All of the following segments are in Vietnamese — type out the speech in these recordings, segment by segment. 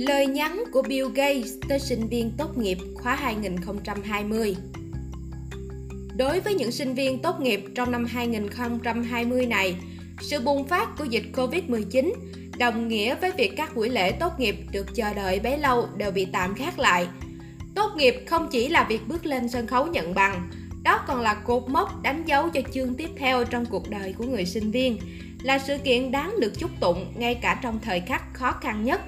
Lời nhắn của Bill Gates tới sinh viên tốt nghiệp khóa 2020 Đối với những sinh viên tốt nghiệp trong năm 2020 này, sự bùng phát của dịch Covid-19 đồng nghĩa với việc các buổi lễ tốt nghiệp được chờ đợi bấy lâu đều bị tạm gác lại. Tốt nghiệp không chỉ là việc bước lên sân khấu nhận bằng, đó còn là cột mốc đánh dấu cho chương tiếp theo trong cuộc đời của người sinh viên, là sự kiện đáng được chúc tụng ngay cả trong thời khắc khó khăn nhất.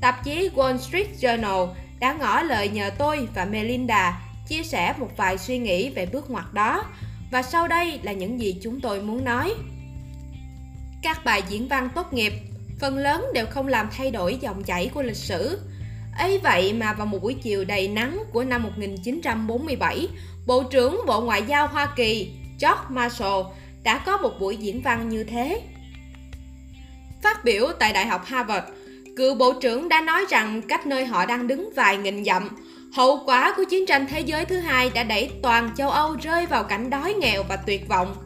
Tạp chí Wall Street Journal đã ngỏ lời nhờ tôi và Melinda chia sẻ một vài suy nghĩ về bước ngoặt đó và sau đây là những gì chúng tôi muốn nói. Các bài diễn văn tốt nghiệp phần lớn đều không làm thay đổi dòng chảy của lịch sử. ấy vậy mà vào một buổi chiều đầy nắng của năm 1947, Bộ trưởng Bộ Ngoại giao Hoa Kỳ George Marshall đã có một buổi diễn văn như thế. Phát biểu tại Đại học Harvard, cựu Bộ trưởng đã nói rằng cách nơi họ đang đứng vài nghìn dặm, hậu quả của chiến tranh thế giới thứ hai đã đẩy toàn châu Âu rơi vào cảnh đói nghèo và tuyệt vọng.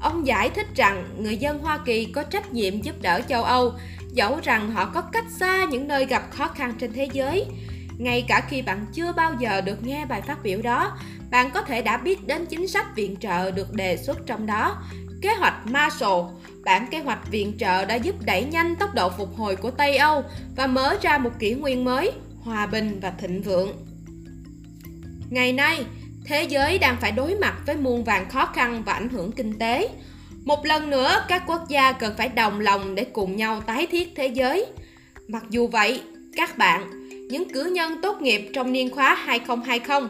Ông giải thích rằng người dân Hoa Kỳ có trách nhiệm giúp đỡ châu Âu, dẫu rằng họ có cách xa những nơi gặp khó khăn trên thế giới. Ngay cả khi bạn chưa bao giờ được nghe bài phát biểu đó, bạn có thể đã biết đến chính sách viện trợ được đề xuất trong đó. Kế hoạch Marshall, bản kế hoạch viện trợ đã giúp đẩy nhanh tốc độ phục hồi của Tây Âu và mở ra một kỷ nguyên mới, hòa bình và thịnh vượng. Ngày nay, thế giới đang phải đối mặt với muôn vàn khó khăn và ảnh hưởng kinh tế. Một lần nữa, các quốc gia cần phải đồng lòng để cùng nhau tái thiết thế giới. Mặc dù vậy, các bạn, những cử nhân tốt nghiệp trong niên khóa 2020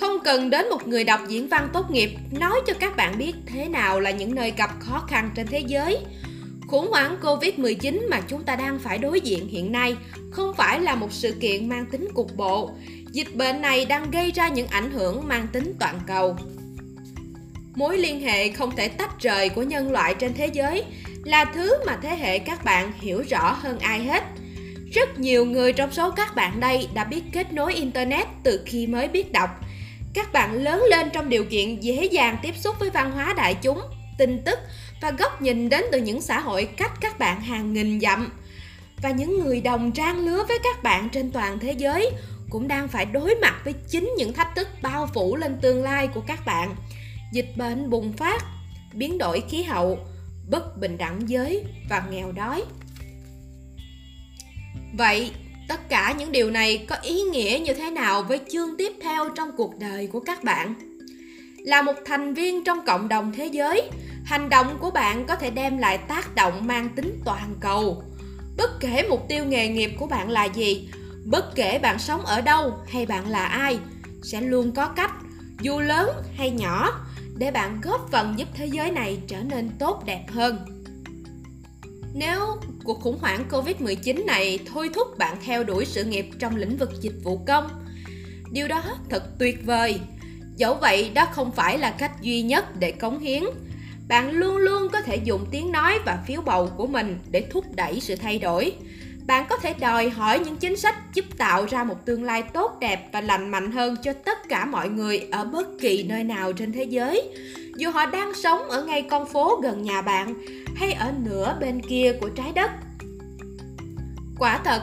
không cần đến một người đọc diễn văn tốt nghiệp, nói cho các bạn biết thế nào là những nơi gặp khó khăn trên thế giới. Khủng hoảng Covid-19 mà chúng ta đang phải đối diện hiện nay không phải là một sự kiện mang tính cục bộ. Dịch bệnh này đang gây ra những ảnh hưởng mang tính toàn cầu. Mối liên hệ không thể tách rời của nhân loại trên thế giới là thứ mà thế hệ các bạn hiểu rõ hơn ai hết. Rất nhiều người trong số các bạn đây đã biết kết nối internet từ khi mới biết đọc các bạn lớn lên trong điều kiện dễ dàng tiếp xúc với văn hóa đại chúng, tin tức và góc nhìn đến từ những xã hội cách các bạn hàng nghìn dặm. Và những người đồng trang lứa với các bạn trên toàn thế giới cũng đang phải đối mặt với chính những thách thức bao phủ lên tương lai của các bạn. Dịch bệnh bùng phát, biến đổi khí hậu, bất bình đẳng giới và nghèo đói. Vậy tất cả những điều này có ý nghĩa như thế nào với chương tiếp theo trong cuộc đời của các bạn? Là một thành viên trong cộng đồng thế giới, hành động của bạn có thể đem lại tác động mang tính toàn cầu. Bất kể mục tiêu nghề nghiệp của bạn là gì, bất kể bạn sống ở đâu hay bạn là ai, sẽ luôn có cách, dù lớn hay nhỏ, để bạn góp phần giúp thế giới này trở nên tốt đẹp hơn nếu cuộc khủng hoảng Covid-19 này thôi thúc bạn theo đuổi sự nghiệp trong lĩnh vực dịch vụ công, điều đó thật tuyệt vời. Dẫu vậy, đó không phải là cách duy nhất để cống hiến. Bạn luôn luôn có thể dùng tiếng nói và phiếu bầu của mình để thúc đẩy sự thay đổi. Bạn có thể đòi hỏi những chính sách giúp tạo ra một tương lai tốt đẹp và lành mạnh hơn cho tất cả mọi người ở bất kỳ nơi nào trên thế giới. Dù họ đang sống ở ngay con phố gần nhà bạn hay ở nửa bên kia của trái đất. Quả thật,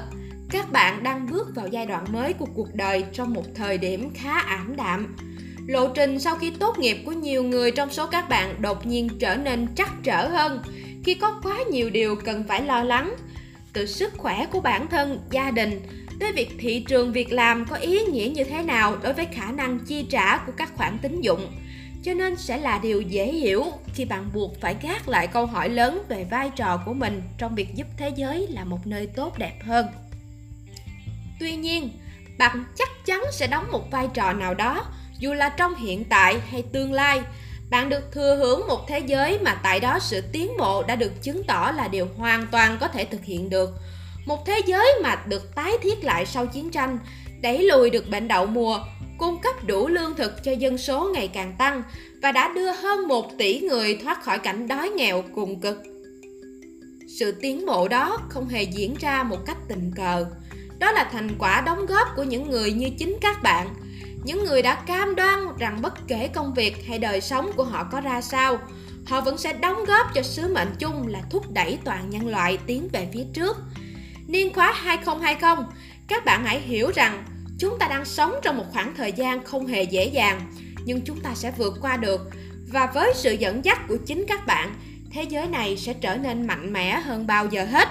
các bạn đang bước vào giai đoạn mới của cuộc đời trong một thời điểm khá ảm đạm. Lộ trình sau khi tốt nghiệp của nhiều người trong số các bạn đột nhiên trở nên trắc trở hơn khi có quá nhiều điều cần phải lo lắng từ sức khỏe của bản thân, gia đình tới việc thị trường việc làm có ý nghĩa như thế nào đối với khả năng chi trả của các khoản tín dụng. Cho nên sẽ là điều dễ hiểu khi bạn buộc phải gác lại câu hỏi lớn về vai trò của mình trong việc giúp thế giới là một nơi tốt đẹp hơn. Tuy nhiên, bạn chắc chắn sẽ đóng một vai trò nào đó, dù là trong hiện tại hay tương lai bạn được thừa hưởng một thế giới mà tại đó sự tiến bộ đã được chứng tỏ là điều hoàn toàn có thể thực hiện được một thế giới mà được tái thiết lại sau chiến tranh đẩy lùi được bệnh đậu mùa cung cấp đủ lương thực cho dân số ngày càng tăng và đã đưa hơn 1 tỷ người thoát khỏi cảnh đói nghèo cùng cực. Sự tiến bộ đó không hề diễn ra một cách tình cờ. Đó là thành quả đóng góp của những người như chính các bạn, những người đã cam đoan rằng bất kể công việc hay đời sống của họ có ra sao, họ vẫn sẽ đóng góp cho sứ mệnh chung là thúc đẩy toàn nhân loại tiến về phía trước. Niên khóa 2020 các bạn hãy hiểu rằng chúng ta đang sống trong một khoảng thời gian không hề dễ dàng nhưng chúng ta sẽ vượt qua được. Và với sự dẫn dắt của chính các bạn thế giới này sẽ trở nên mạnh mẽ hơn bao giờ hết.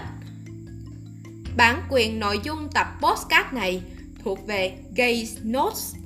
Bản quyền nội dung tập postcard này thuộc về Gays Notes.